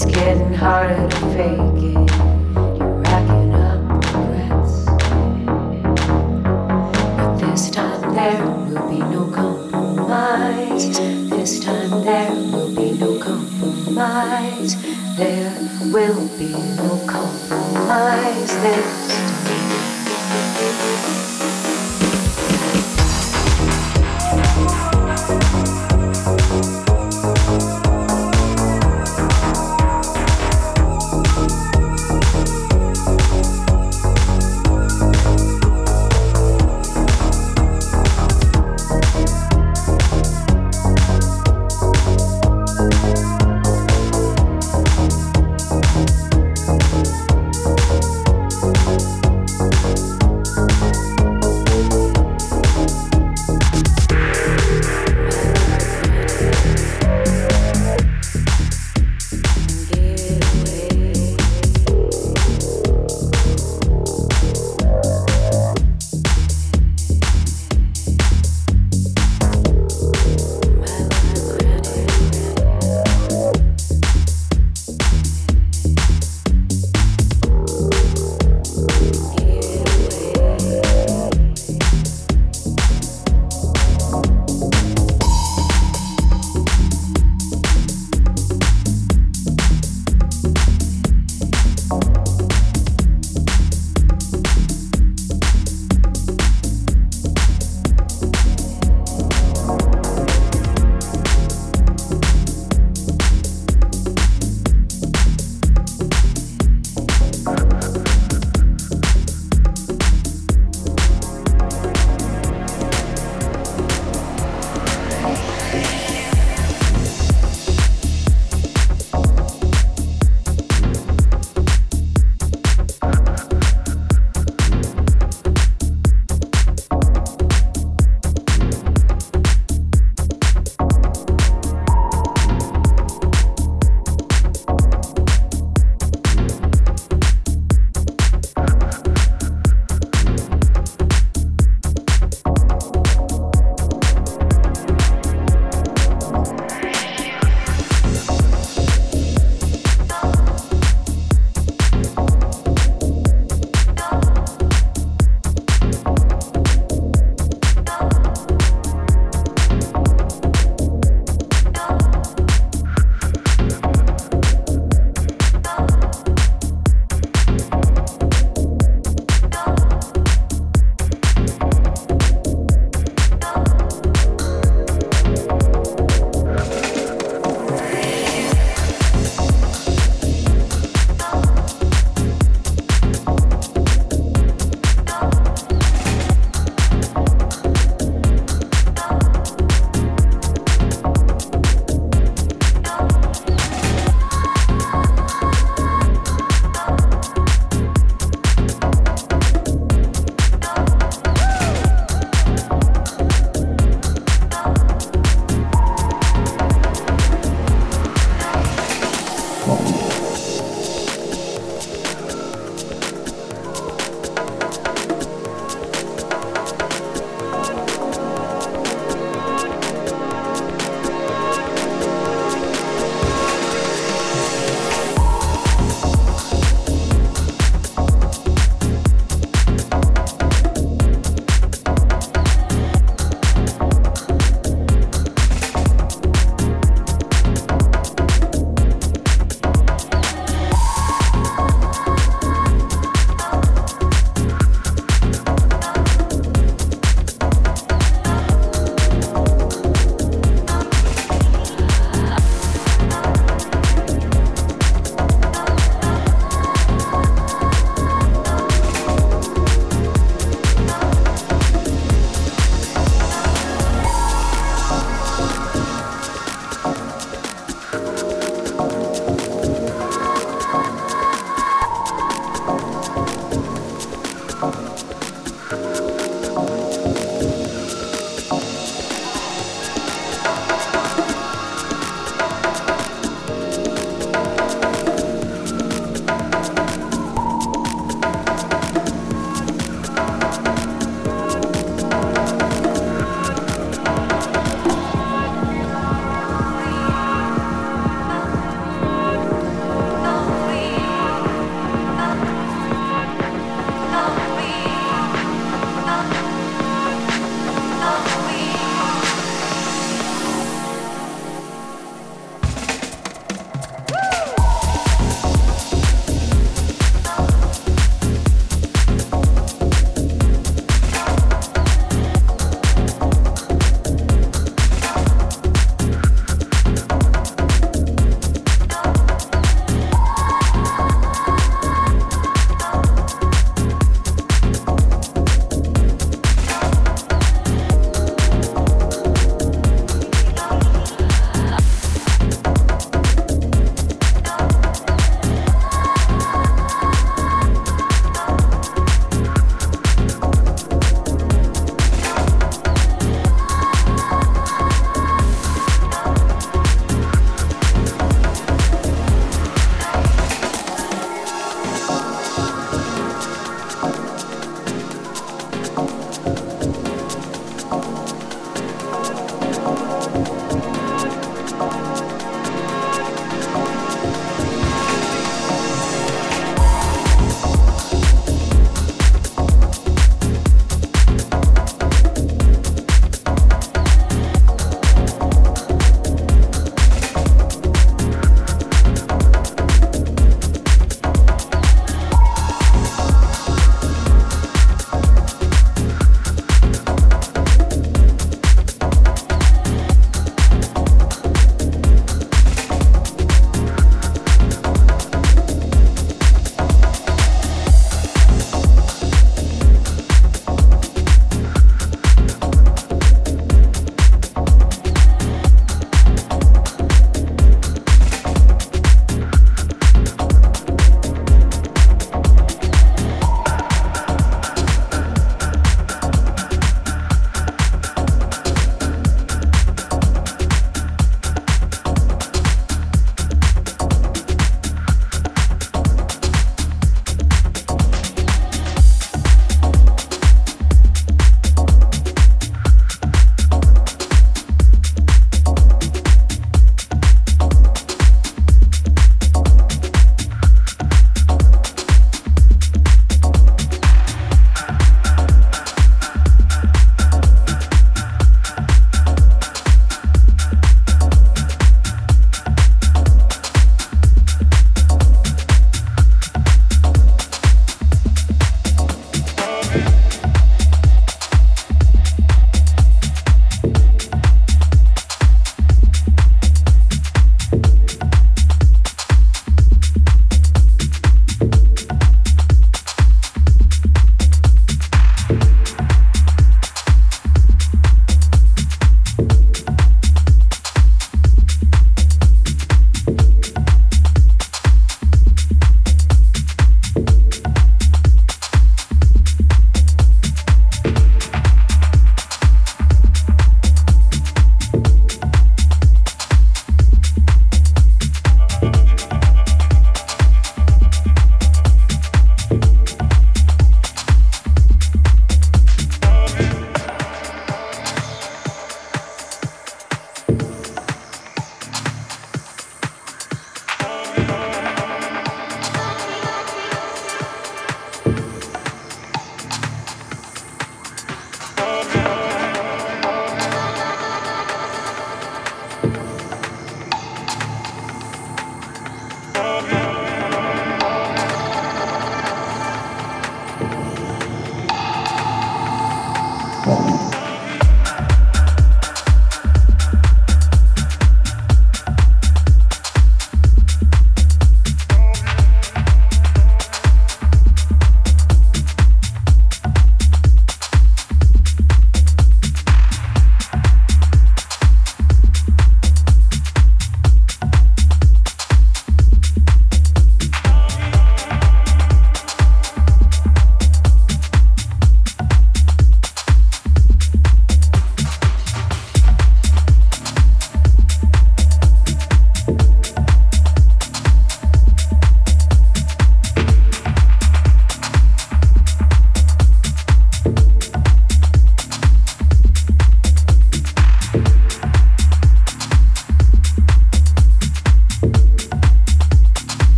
It's getting harder to fake it. You're racking up regrets. But this time there will be no compromise. This time there will be no compromise. There will be no compromise.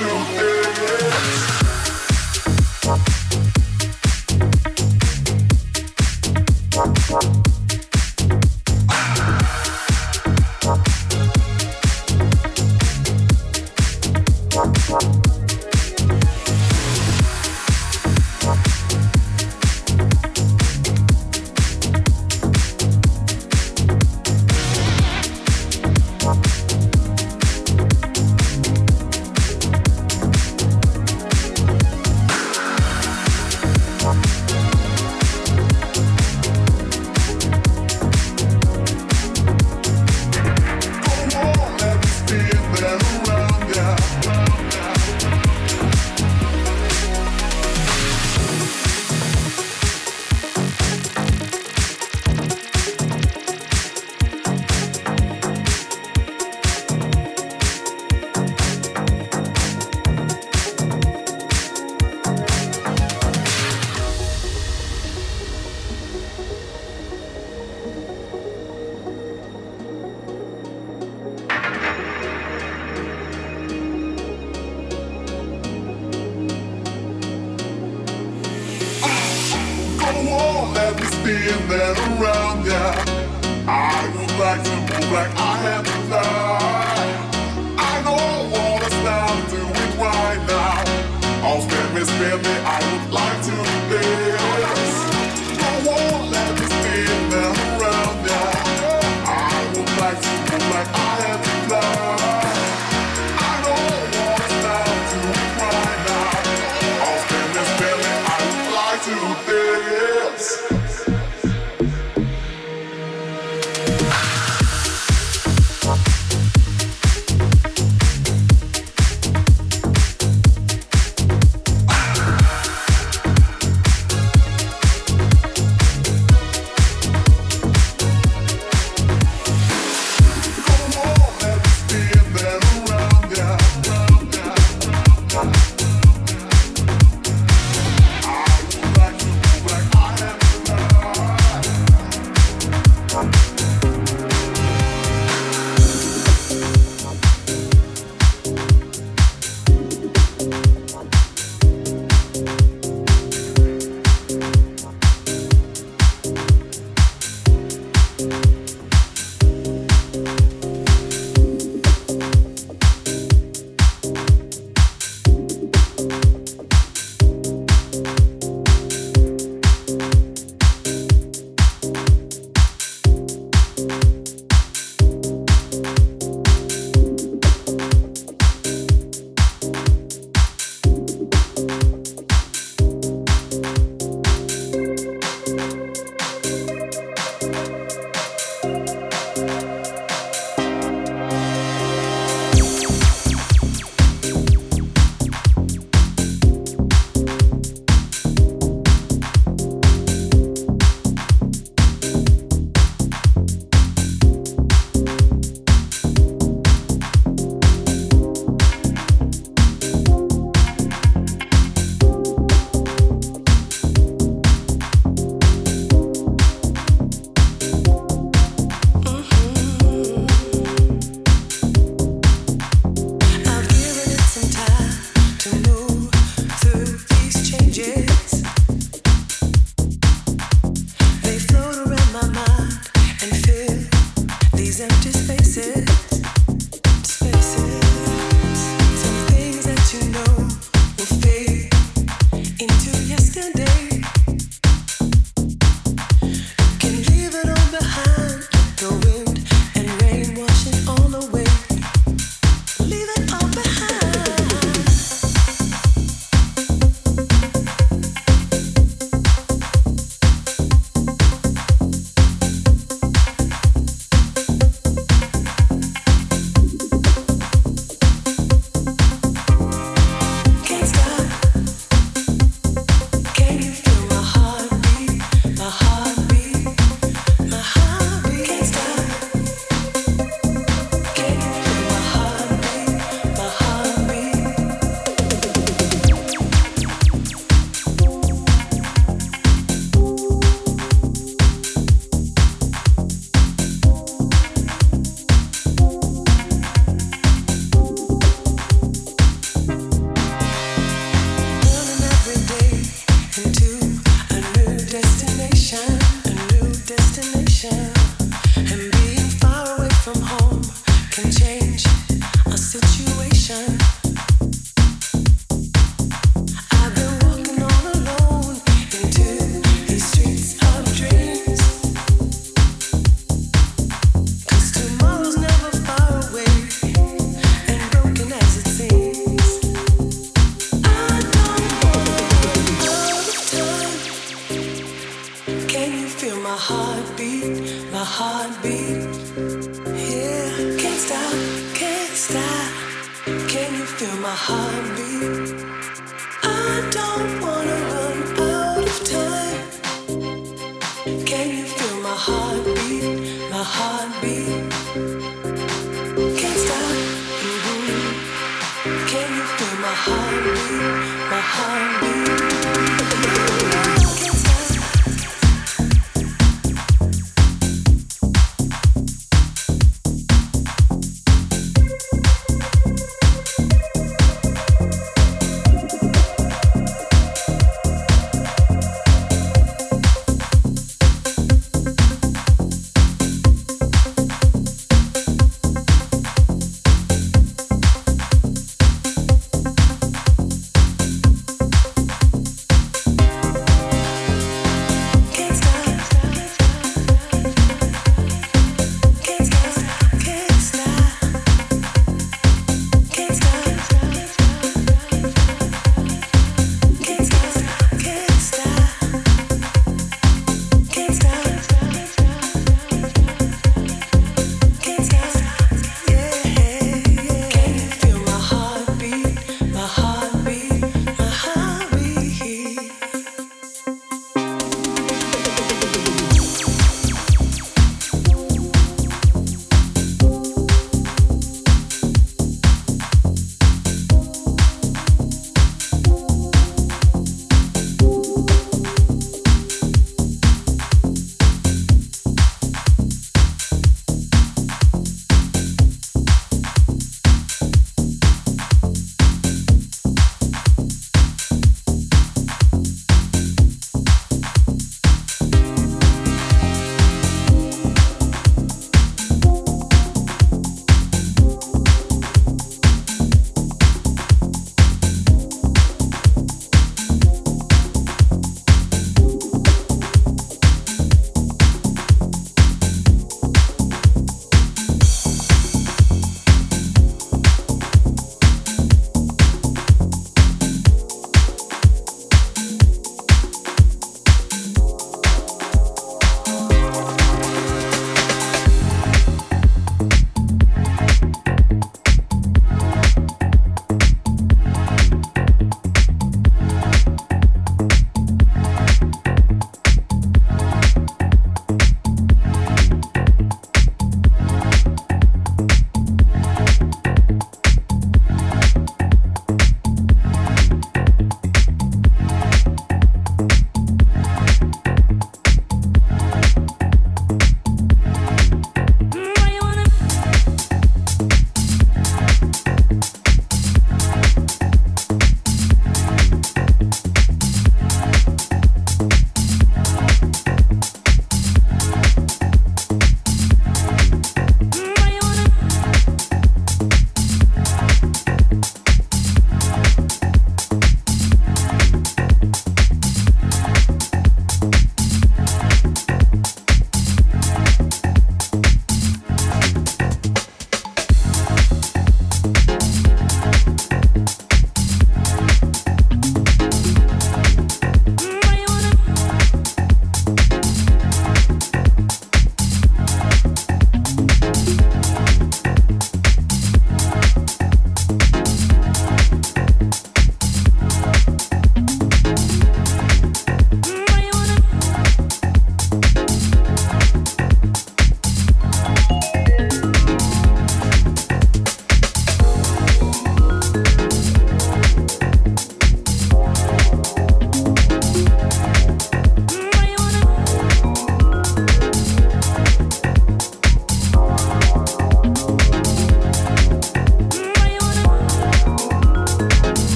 Would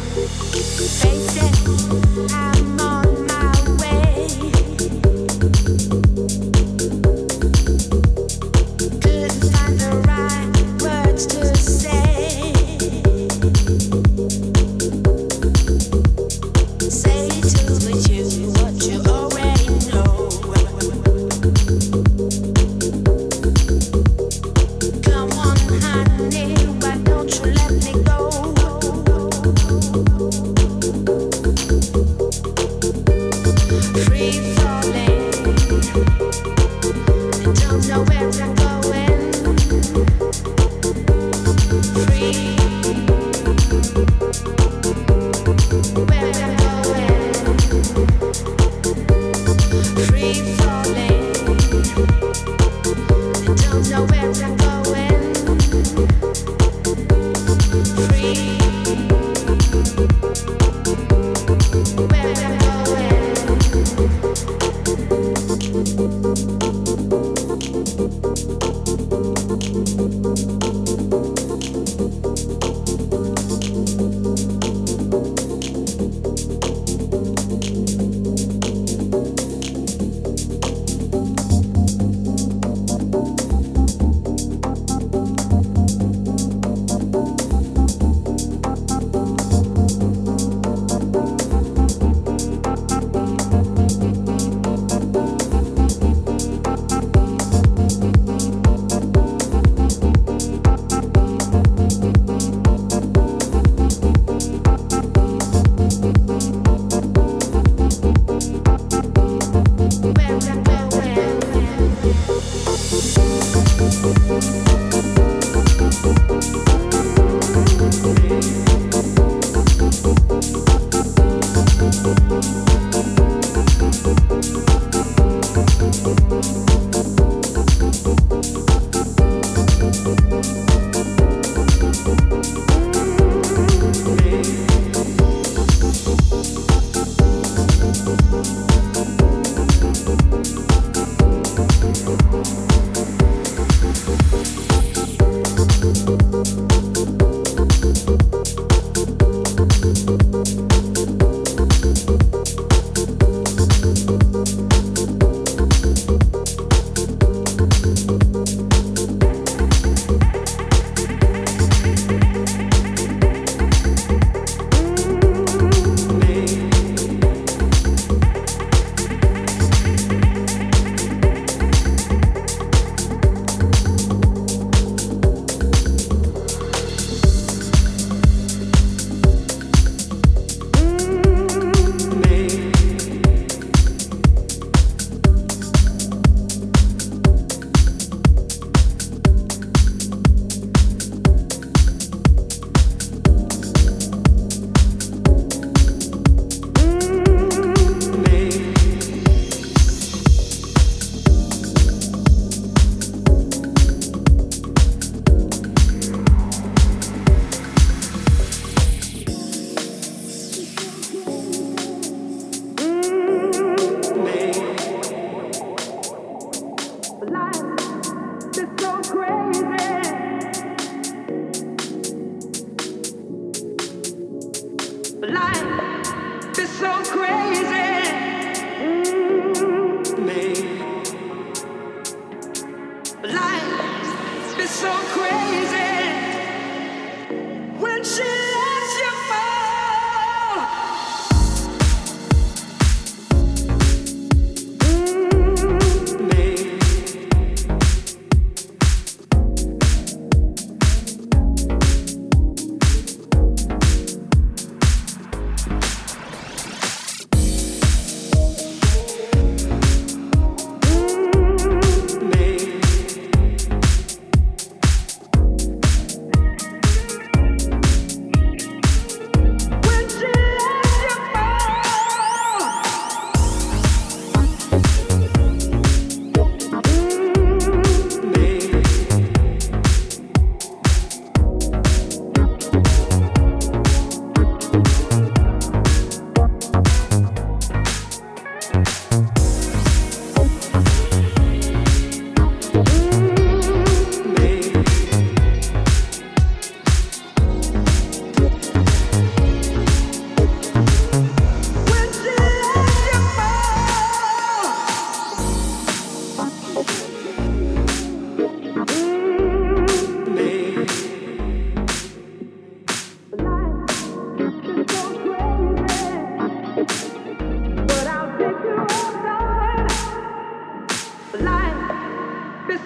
Face it.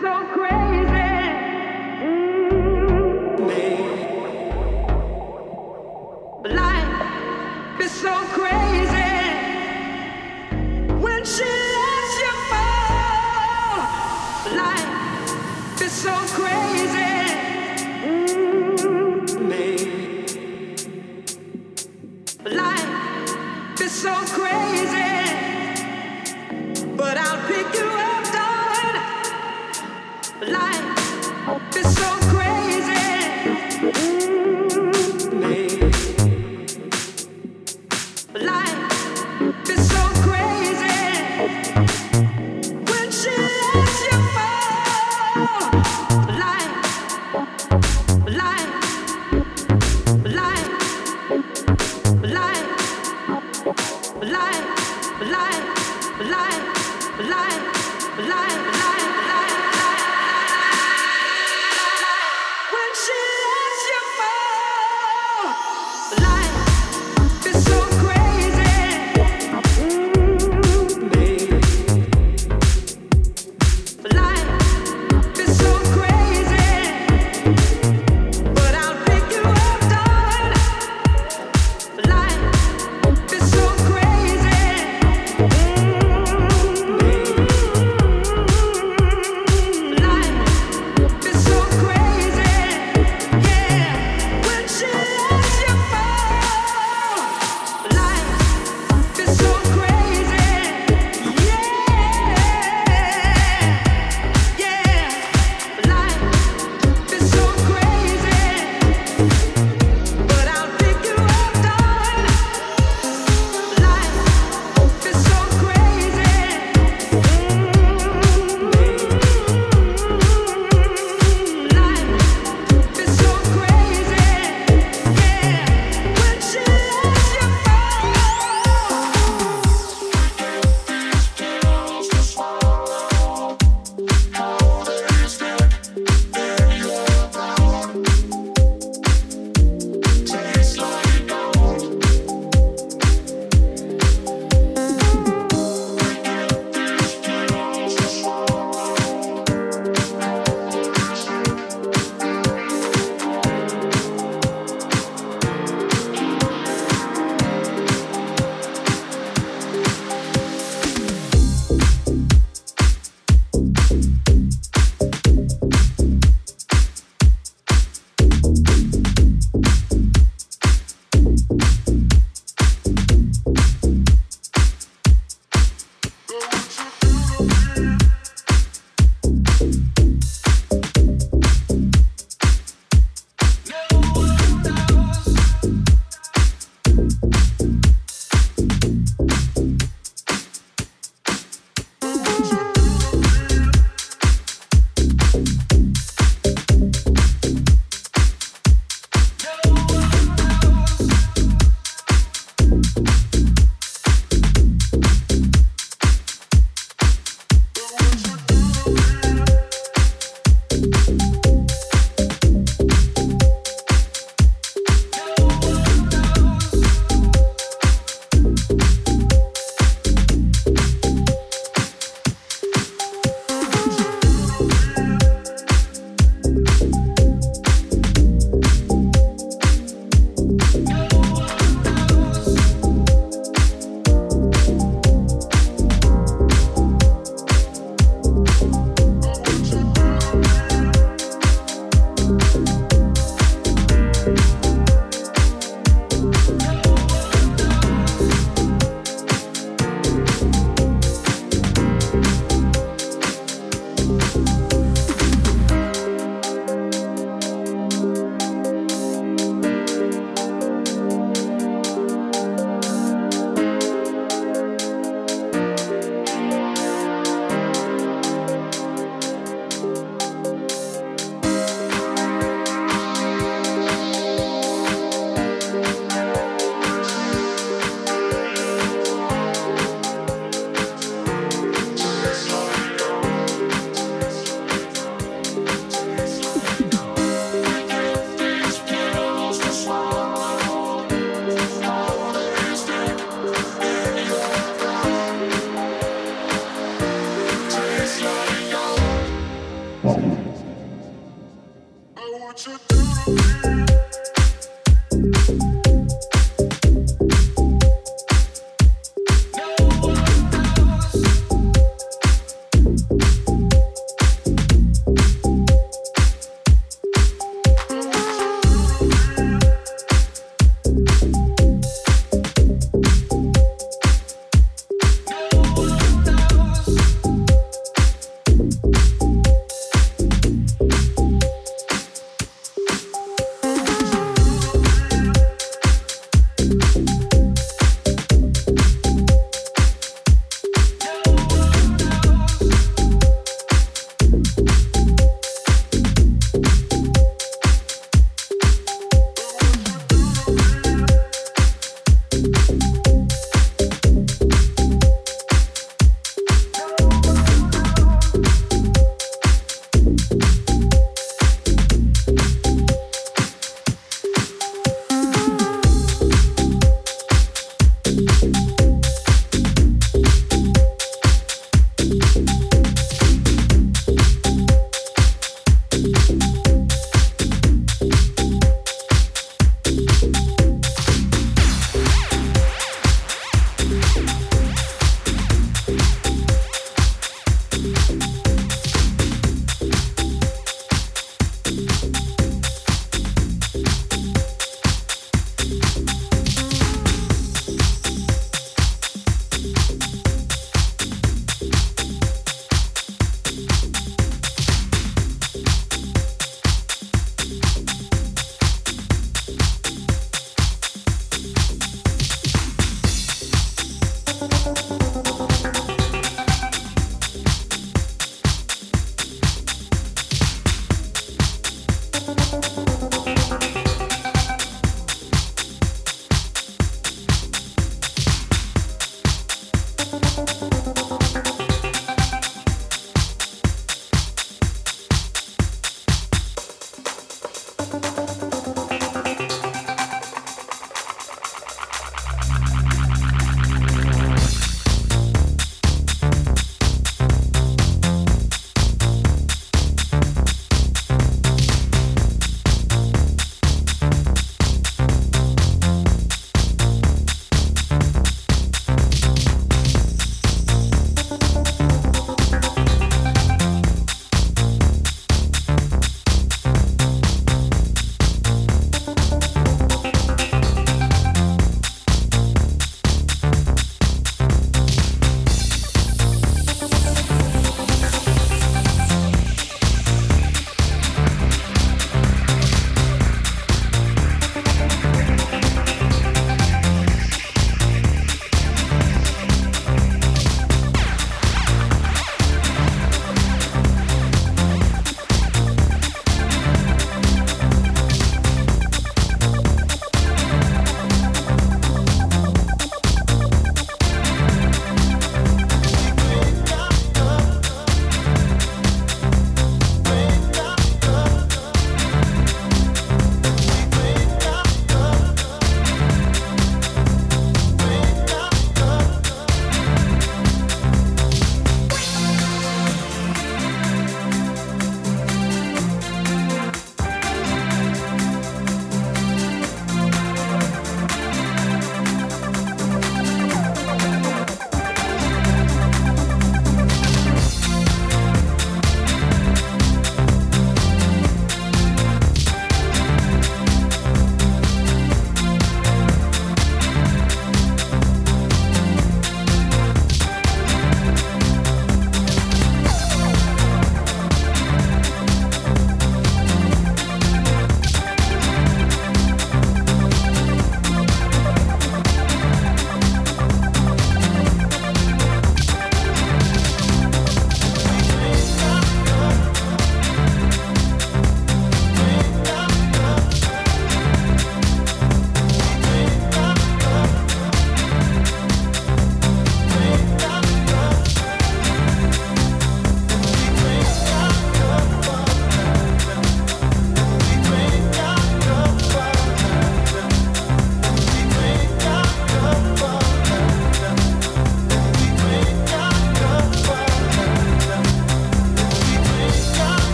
so cool.